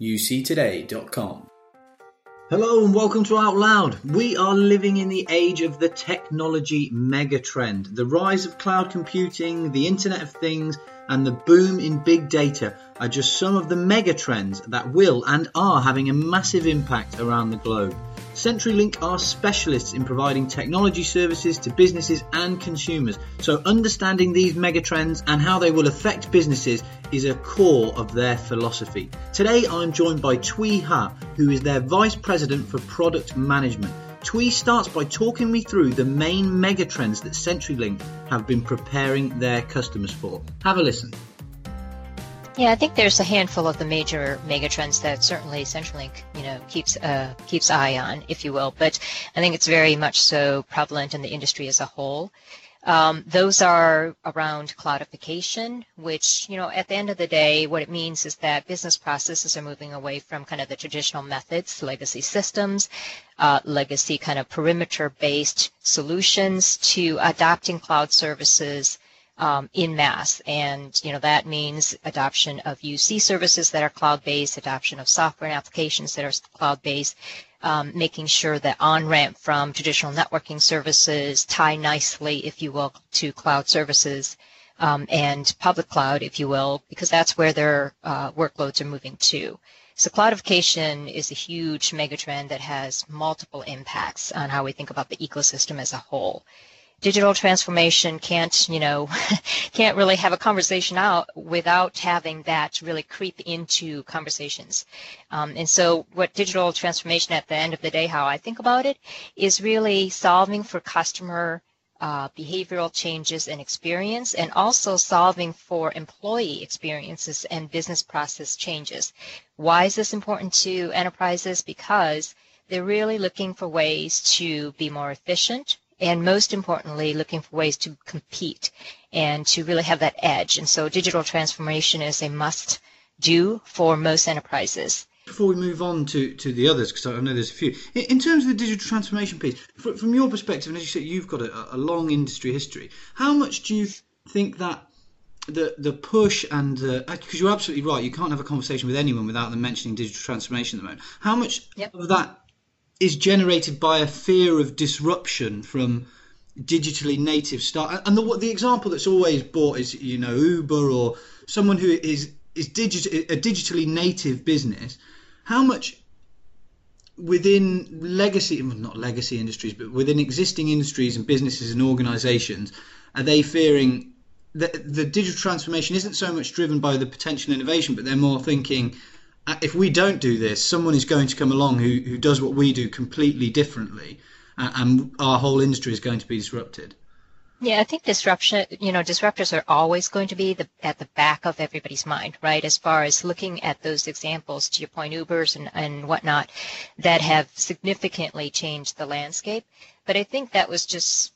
uctoday.com. Hello and welcome to Out Loud. We are living in the age of the technology megatrend. The rise of cloud computing, the Internet of Things, and the boom in big data are just some of the megatrends that will and are having a massive impact around the globe. CenturyLink are specialists in providing technology services to businesses and consumers. So understanding these megatrends and how they will affect businesses is a core of their philosophy. Today I'm joined by Tui Ha, who is their Vice President for Product Management. Tui starts by talking me through the main megatrends that CenturyLink have been preparing their customers for. Have a listen. Yeah, I think there's a handful of the major megatrends that certainly CenturyLink, you know, keeps uh, keeps eye on, if you will. But I think it's very much so prevalent in the industry as a whole. Um, those are around cloudification, which, you know, at the end of the day, what it means is that business processes are moving away from kind of the traditional methods, legacy systems, uh, legacy kind of perimeter-based solutions, to adopting cloud services um, in mass. And, you know, that means adoption of UC services that are cloud-based, adoption of software and applications that are cloud-based, um, making sure that on-ramp from traditional networking services tie nicely, if you will, to cloud services. Um, and public cloud, if you will, because that's where their uh, workloads are moving to. So cloudification is a huge megatrend that has multiple impacts on how we think about the ecosystem as a whole digital transformation can't, you know, can't really have a conversation out without having that really creep into conversations. Um, and so what digital transformation at the end of the day, how I think about it, is really solving for customer uh, behavioral changes and experience, and also solving for employee experiences and business process changes. Why is this important to enterprises? Because they're really looking for ways to be more efficient, and most importantly, looking for ways to compete and to really have that edge. And so digital transformation is a must do for most enterprises. Before we move on to, to the others, because I know there's a few, in, in, terms of the digital transformation piece, from, from your perspective, and as you said, you've got a, a, long industry history, how much do you think that the the push and because uh, you're absolutely right, you can't have a conversation with anyone without them mentioning digital transformation at the moment. How much yep. of that is generated by a fear of disruption from digitally native start. And the the example that's always brought is you know Uber or someone who is is digit a digitally native business. How much within legacy, not legacy industries, but within existing industries and businesses and organisations, are they fearing that the digital transformation isn't so much driven by the potential innovation, but they're more thinking if we don't do this, someone is going to come along who, who does what we do completely differently, uh, and our whole industry is going to be disrupted. Yeah, I think disruption, you know, disruptors are always going to be the, at the back of everybody's mind, right? As far as looking at those examples, to your point, Ubers and, and whatnot, that have significantly changed the landscape. But I think that was just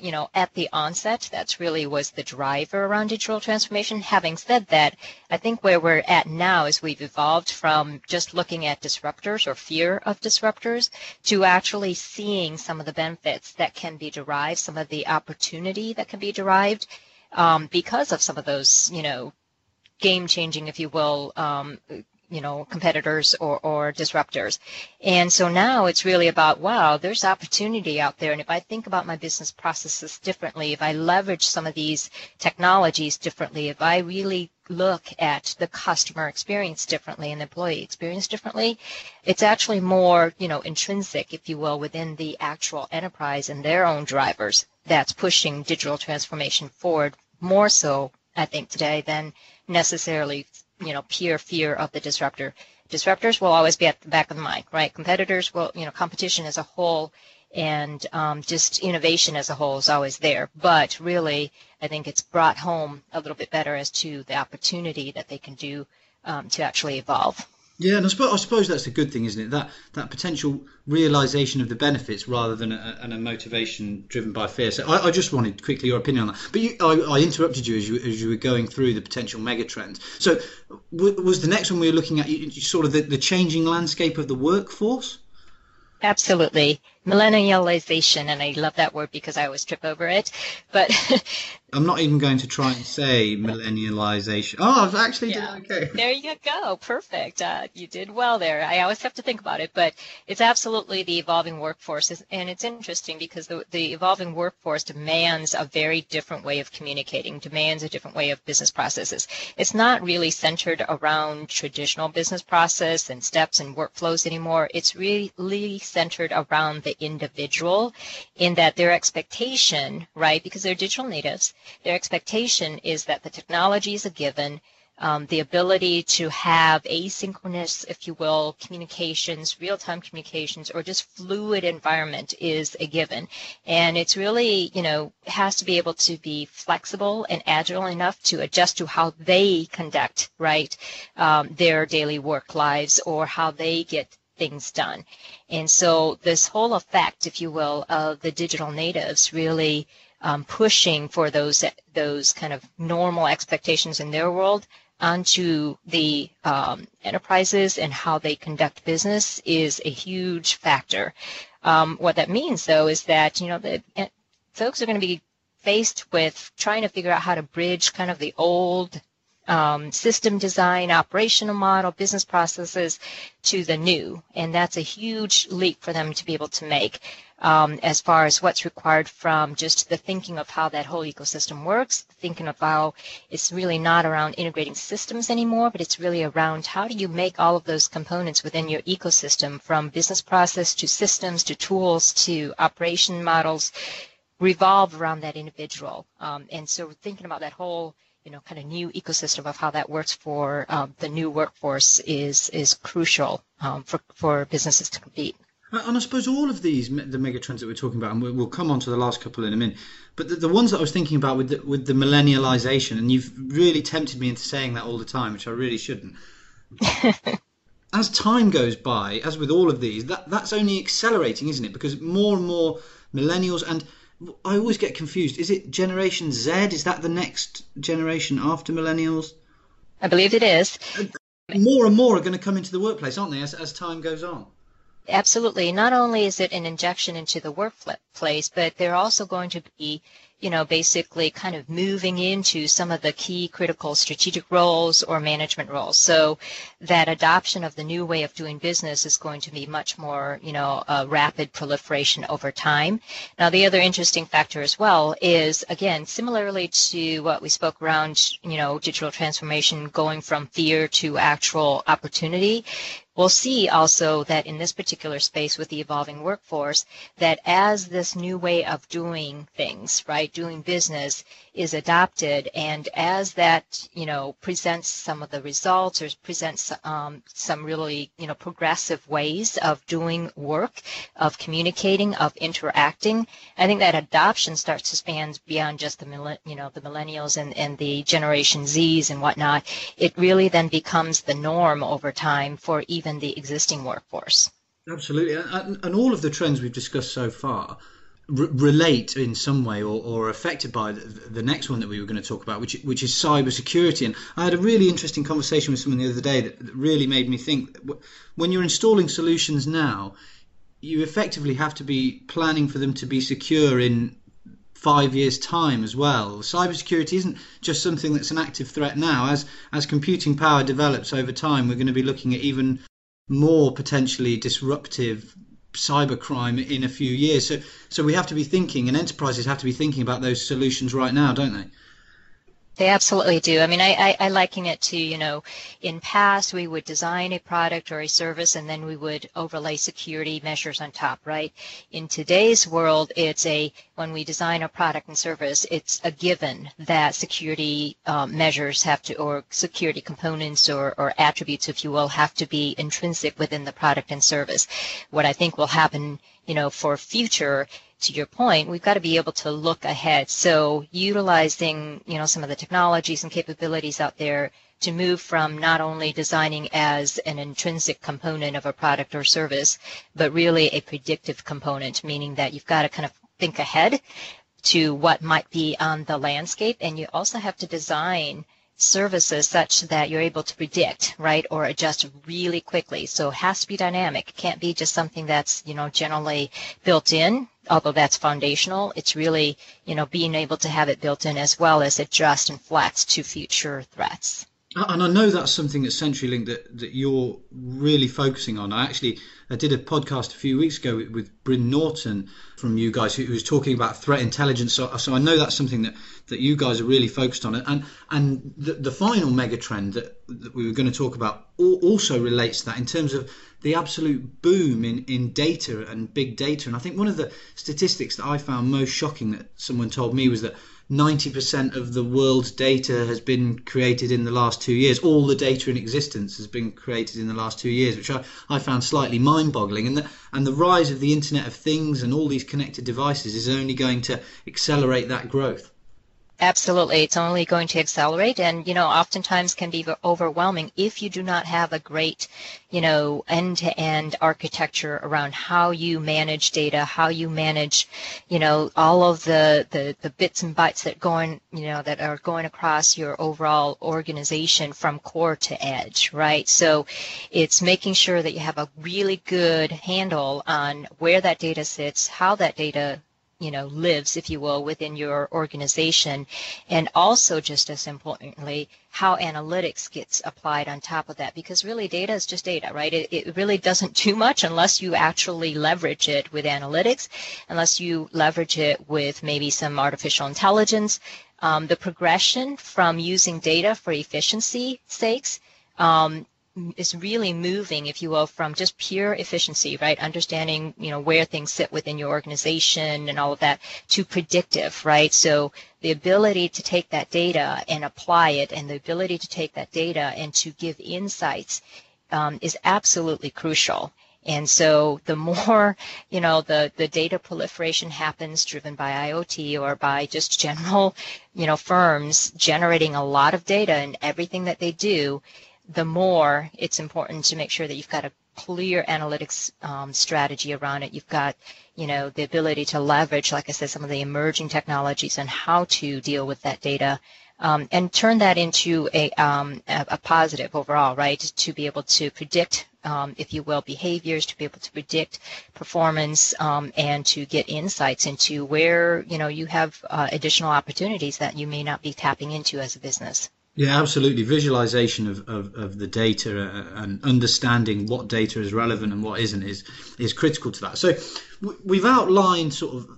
you know, at the onset, that's really was the driver around digital transformation. Having said that, I think where we're at now is we've evolved from just looking at disruptors or fear of disruptors to actually seeing some of the benefits that can be derived, some of the opportunity that can be derived um, because of some of those, you know, game changing, if you will, um, you know, competitors or, or disruptors. And so now it's really about, wow, there's opportunity out there. And if I think about my business processes differently, if I leverage some of these technologies differently, if I really look at the customer experience differently and employee experience differently, it's actually more, you know, intrinsic, if you will, within the actual enterprise and their own drivers that's pushing digital transformation forward more so, I think, today than necessarily you know, pure fear of the disruptor. Disruptors will always be at the back of the mind, right? Competitors will, you know, competition as a whole and um, just innovation as a whole is always there. But really, I think it's brought home a little bit better as to the opportunity that they can do um, to actually evolve. Yeah, and I suppose, I suppose that's a good thing, isn't it? That that potential realization of the benefits rather than a, a motivation driven by fear. So I, I, just wanted quickly your opinion on that. But you, I, I, interrupted you as you as you were going through the potential mega megatrends. So w- was the next one we were looking at you, sort of the, the changing landscape of the workforce? Absolutely. Millennialization, and I love that word because I always trip over it. But I'm not even going to try and say millennialization. Oh, I've actually Yeah. okay. there you go, perfect. Uh, you did well there. I always have to think about it, but it's absolutely the evolving workforce, and it's interesting because the, the evolving workforce demands a very different way of communicating, demands a different way of business processes. It's not really centered around traditional business process and steps and workflows anymore. It's really centered around the individual in that their expectation, right, because they're digital natives, their expectation is that the technology is a given, um, the ability to have asynchronous, if you will, communications, real-time communications, or just fluid environment is a given. And it's really, you know, has to be able to be flexible and agile enough to adjust to how they conduct, right, um, their daily work lives or how they get things done. And so this whole effect, if you will, of the digital natives really um, pushing for those those kind of normal expectations in their world onto the um, enterprises and how they conduct business is a huge factor. Um, what that means, though, is that you know the eh, folks are going to be faced with trying to figure out how to bridge kind of the old um, system design, operational model, business processes to the new, and that's a huge leap for them to be able to make um, as far as what's required from just the thinking of how that whole ecosystem works, thinking of how it's really not around integrating systems anymore, but it's really around how do you make all of those components within your ecosystem from business process to systems to tools to operation models revolve around that individual. Um, and so thinking about that whole you know, kind of new ecosystem of how that works for um, the new workforce is is crucial um, for for businesses to compete. And I suppose all of these, the mega trends that we're talking about, and we'll, we'll come on to the last couple in a minute, but the, the ones that I was thinking about with the, with the millennialization, and you've really tempted me into saying that all the time, which I really shouldn't. as time goes by, as with all of these, that that's only accelerating, isn't it? Because more and more millennials, and I always get confused. Is it Generation Z? Is that the next generation after millennials? I believe it is. More and more are going to come into the workplace, aren't they, as, as time goes on? Absolutely. Not only is it an injection into the workplace, but they're also going to be, you know, basically kind of moving into some of the key critical strategic roles or management roles. So that adoption of the new way of doing business is going to be much more, you know, a rapid proliferation over time. Now, the other interesting factor as well is, again, similarly to what we spoke around, you know, digital transformation going from fear to actual opportunity, We'll see also that in this particular space with the evolving workforce, that as this new way of doing things, right, doing business is adopted, and as that, you know, presents some of the results or presents um, some really, you know, progressive ways of doing work, of communicating, of interacting, I think that adoption starts to span beyond just the, you know, the millennials and, and the Generation Zs and whatnot. It really then becomes the norm over time for even the existing workforce. Absolutely, and, and all of the trends we've discussed so far relate in some way or, or are affected by the, the next one that we were going to talk about, which which is cybersecurity. And I had a really interesting conversation with someone the other day that, that really made me think. When you're installing solutions now, you effectively have to be planning for them to be secure in five years' time as well. Cybersecurity isn't just something that's an active threat now. As as computing power develops over time, we're going to be looking at even more potentially disruptive cybercrime in a few years. So so we have to be thinking, and enterprises have to be thinking about those solutions right now, don't they? They absolutely do. I mean, I, I, I liken it to, you know, in past we would design a product or a service and then we would overlay security measures on top, right? In today's world, it's a, when we design a product and service, it's a given that security um, measures have to, or security components or, or attributes, if you will, have to be intrinsic within the product and service. What I think will happen, you know, for future to your point, we've got to be able to look ahead. So utilizing, you know, some of the technologies and capabilities out there to move from not only designing as an intrinsic component of a product or service, but really a predictive component, meaning that you've got to kind of think ahead to what might be on the landscape and you also have to design services such that you're able to predict, right, or adjust really quickly. So it has to be dynamic. It can't be just something that's, you know, generally built in, although that's foundational. It's really, you know, being able to have it built in as well as adjust and flex to future threats. And I know that's something at CenturyLink that, that you're really focusing on. I actually I did a podcast a few weeks ago with, with Bryn Norton from you guys who, who was talking about threat intelligence. So, so I know that's something that, that you guys are really focused on. And and the, the final mega trend that, that we were going to talk about also relates to that in terms of the absolute boom in, in data and big data. And I think one of the statistics that I found most shocking that someone told me was that 90% of the world's data has been created in the last two years. All the data in existence has been created in the last two years, which I, I found slightly mind boggling. And the, and the rise of the Internet of Things and all these connected devices is only going to accelerate that growth. Absolutely. It's only going to accelerate and, you know, oftentimes can be overwhelming if you do not have a great, you know, end-to-end architecture around how you manage data, how you manage, you know, all of the, the, the bits and bytes that going, you know, that are going across your overall organization from core to edge, right? So it's making sure that you have a really good handle on where that data sits, how that data you know lives if you will within your organization. And also just as importantly how analytics gets applied on top of that because really data is just data right? It, it really doesn't do much unless you actually leverage it with analytics unless you leverage it with maybe some artificial intelligence. Um, the progression from using data for efficiency sakes um, is really moving, if you will, from just pure efficiency, right? Understanding, you know, where things sit within your organization and all of that to predictive, right? So the ability to take that data and apply it and the ability to take that data and to give insights um, is absolutely crucial. And so the more, you know, the, the data proliferation happens driven by IoT or by just general, you know, firms generating a lot of data and everything that they do, the more it's important to make sure that you've got a clear analytics um, strategy around it. You've got, you know, the ability to leverage, like I said, some of the emerging technologies and how to deal with that data. Um, and turn that into a, um, a, a, positive overall, right? To be able to predict, um, if you will, behaviors, to be able to predict performance, um, and to get insights into where you know you have uh, additional opportunities that you may not be tapping into as a business. Yeah, absolutely. Visualization of, of, of, the data uh, and understanding what data is relevant and what isn't is is critical to that. So we've outlined sort of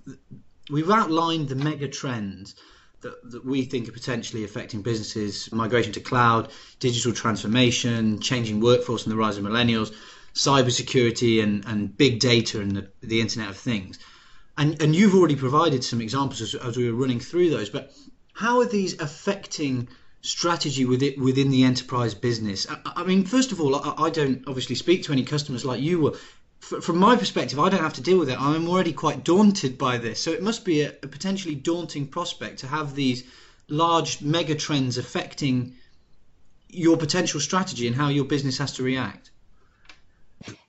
we've outlined the mega trends that, that we think are potentially affecting businesses: migration to cloud, digital transformation, changing workforce, and the rise of millennials, cybersecurity, and, and big data and the, the Internet of Things. And and you've already provided some examples as, as we were running through those, but how are these affecting strategy with it within the enterprise business? I, I mean, first of all, I, I, don't obviously speak to any customers like you. F- from my perspective, I don't have to deal with it. I'm already quite daunted by this. So it must be a, a potentially daunting prospect to have these large mega trends affecting your potential strategy and how your business has to react.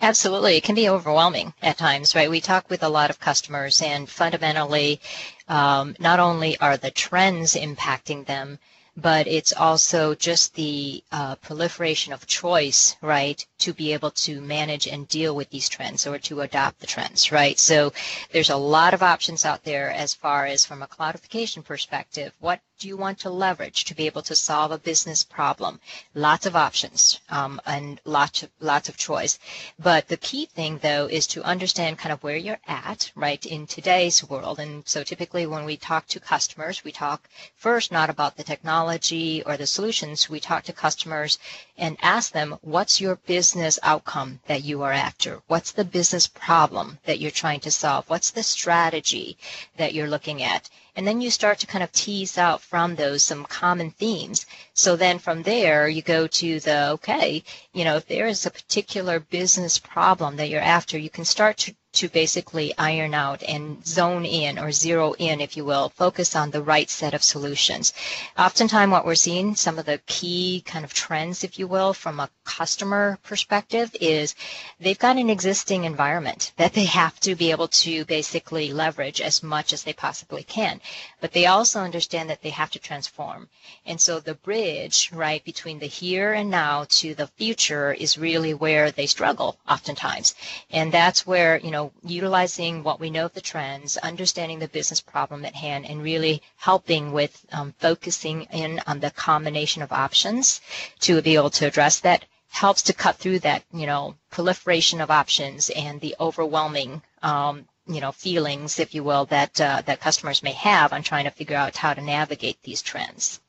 Absolutely. It can be overwhelming at times, right? We talk with a lot of customers, and fundamentally, um, not only are the trends impacting them, but it's also just the uh, proliferation of choice, right, to be able to manage and deal with these trends or to adopt the trends, right? So there's a lot of options out there as far as from a cloudification perspective. What do you want to leverage to be able to solve a business problem? Lots of options um, and lots of, lots of choice. But the key thing, though, is to understand kind of where you're at, right, in today's world. And so typically when we talk to customers, we talk first not about the technology or the solutions. We talk to customers and ask them, what's your business outcome that you are after? What's the business problem that you're trying to solve? What's the strategy that you're looking at? And then you start to kind of tease out from those some common themes. So then from there, you go to the, okay, you know, if there is a particular business problem that you're after, you can start to to basically iron out and zone in or zero in, if you will, focus on the right set of solutions. Oftentimes, what we're seeing, some of the key kind of trends, if you will, from a customer perspective is they've got an existing environment that they have to be able to basically leverage as much as they possibly can. But they also understand that they have to transform. And so the bridge, right, between the here and now to the future is really where they struggle oftentimes. And that's where, you know, utilizing what we know of the trends, understanding the business problem at hand, and really helping with um, focusing in on the combination of options to be able to address that helps to cut through that, you know, proliferation of options and the overwhelming um, you know feelings, if you will, that uh, that customers may have on trying to figure out how to navigate these trends.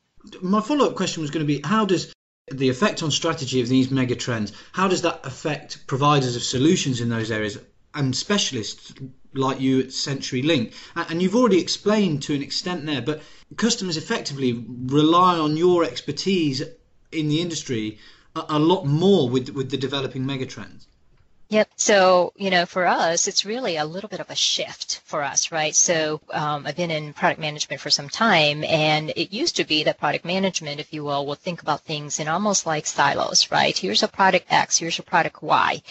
My follow-up question was going to be: How does the effect on strategy of these mega trends? How does that affect providers of solutions in those areas and specialists like you at CenturyLink? And you've already explained to an extent there, but customers effectively rely on your expertise in the industry a, a lot more with with the developing megatrends. Yep. So, you know, for us, it's really a little bit of a shift for us, right? So, um, I've been in product management for some time, and it used to be that product management, if you will, will think about things in almost like silos, right? Here's a product X, here's a product Y.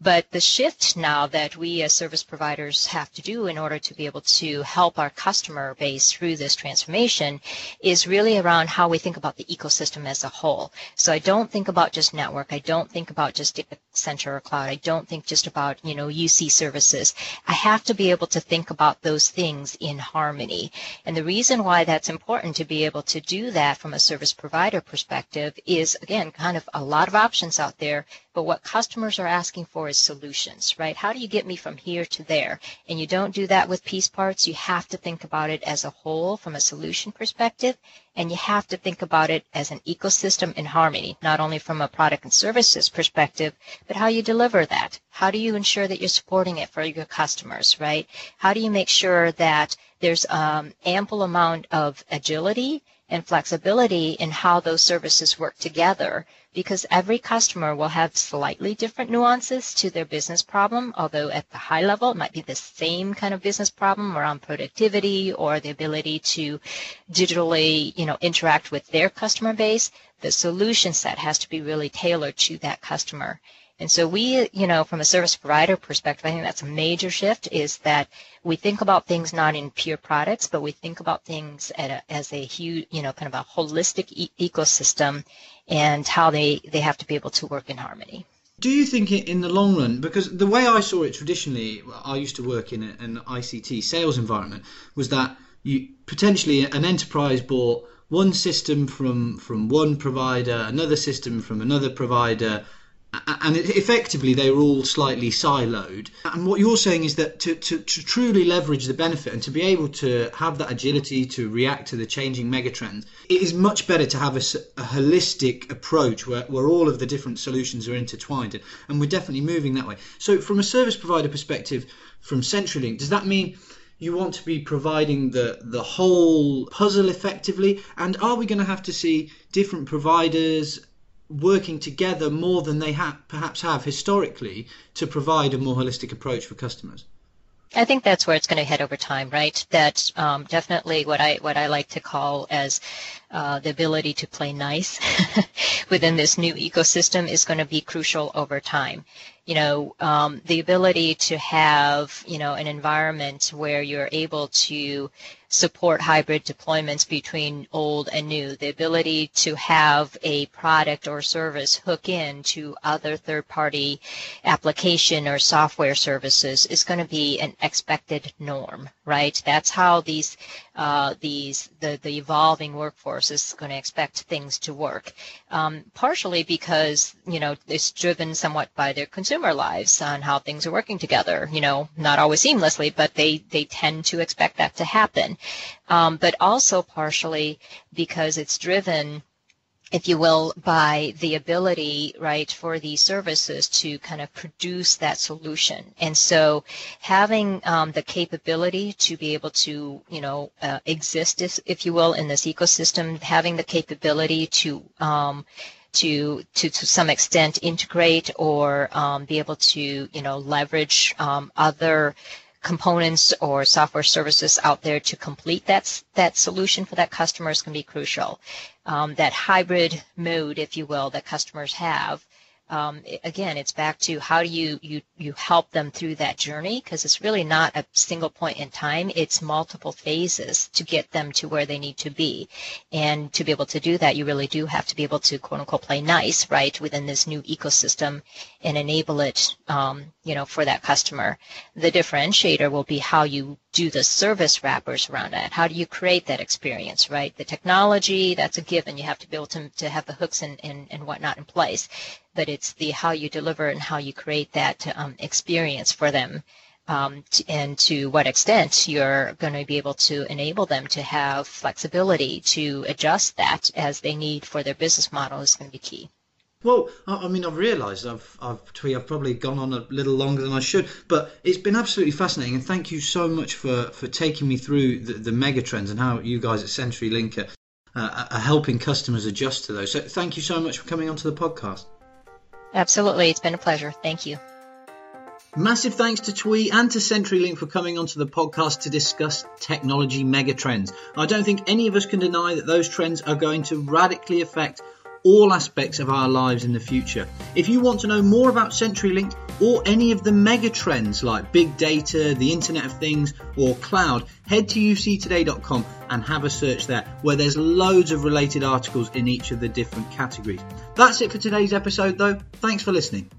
But the shift now that we as service providers have to do in order to be able to help our customer base through this transformation is really around how we think about the ecosystem as a whole. So I don't think about just network. I don't think about just data center or cloud. I don't think just about, you know, UC services. I have to be able to think about those things in harmony. And the reason why that's important to be able to do that from a service provider perspective is, again, kind of a lot of options out there but what customers are asking for is solutions, right? How do you get me from here to there? And you don't do that with piece parts. You have to think about it as a whole from a solution perspective. And you have to think about it as an ecosystem in harmony, not only from a product and services perspective, but how you deliver that. How do you ensure that you're supporting it for your customers, right? How do you make sure that there's um, ample amount of agility and flexibility in how those services work together because every customer will have slightly different nuances to their business problem, although at the high level it might be the same kind of business problem around productivity or the ability to digitally, you know, interact with their customer base. The solution set has to be really tailored to that customer. And so we, you know, from a service provider perspective, I think that's a major shift is that we think about things not in pure products, but we think about things a, as a huge, you know, kind of a holistic e- ecosystem and how they, they have to be able to work in harmony. Do you think in the long run, because the way I saw it traditionally, I used to work in an ICT sales environment, was that you potentially an enterprise bought one system from from one provider, another system from another provider, and effectively they were all slightly siloed. And what you're saying is that to, to, to, truly leverage the benefit and to be able to have that agility to react to the changing megatrends, it is much better to have a, a holistic approach where, where all of the different solutions are intertwined. And, and we're definitely moving that way. So, from a service provider perspective, from CenturyLink, does that mean you want to be providing the the whole puzzle effectively and are we going to have to see different providers working together more than they ha- perhaps have historically to provide a more holistic approach for customers? I think that's where it's going to head over time, right? That's um, definitely what I what I like to call as uh, the ability to play nice within this new ecosystem is going to be crucial over time. You know, um, the ability to have you know an environment where you're able to support hybrid deployments between old and new, the ability to have a product or service hook in to other third-party application or software services is going to be an expected norm, right? That's how these uh, these the, the evolving workforce is going to expect things to work. Um, partially because you know it's driven somewhat by their consumer lives on how things are working together. You know, not always seamlessly, but they they tend to expect that to happen. Um, but also partially because it's driven if you will, by the ability, right, for these services to kind of produce that solution. And so having um, the capability to be able to, you know, uh, exist, if, you will, in this ecosystem, having the capability to um, to to to some extent integrate or um, be able to you know leverage um, other components or software services out there to complete that that solution for that customer is going to be crucial. Um, that hybrid mode, if you will, that customers have um, again, it's back to how do you you you help them through that journey because it's really not a single point in time. It's multiple phases to get them to where they need to be, and to be able to do that, you really do have to be able to quote unquote play nice, right, within this new ecosystem and enable it, um, you know, for that customer. The differentiator will be how you do the service wrappers around that? How do you create that experience, right? The technology, that's a given. You have to be able to, to have the hooks and, and, and whatnot in place. But it's the how you deliver and how you create that um, experience for them. Um, and to what extent you're going to be able to enable them to have flexibility to adjust that as they need for their business model is going to be key. Well, I, mean, I've realised I've, I've, I've probably gone on a little longer than I should, but it's been absolutely fascinating, and thank you so much for, for taking me through the, the mega trends and how you guys at CenturyLink are, uh, are helping customers adjust to those. So, thank you so much for coming onto the podcast. Absolutely, it's been a pleasure. Thank you. Massive thanks to Twee and to CenturyLink for coming onto the podcast to discuss technology megatrends. I don't think any of us can deny that those trends are going to radically affect all aspects of our lives in the future. If you want to know more about CenturyLink or any of the mega trends like big data, the Internet of Things, or cloud, head to uctoday.com and have a search there where there's loads of related articles in each of the different categories. That's it for today's episode though. Thanks for listening.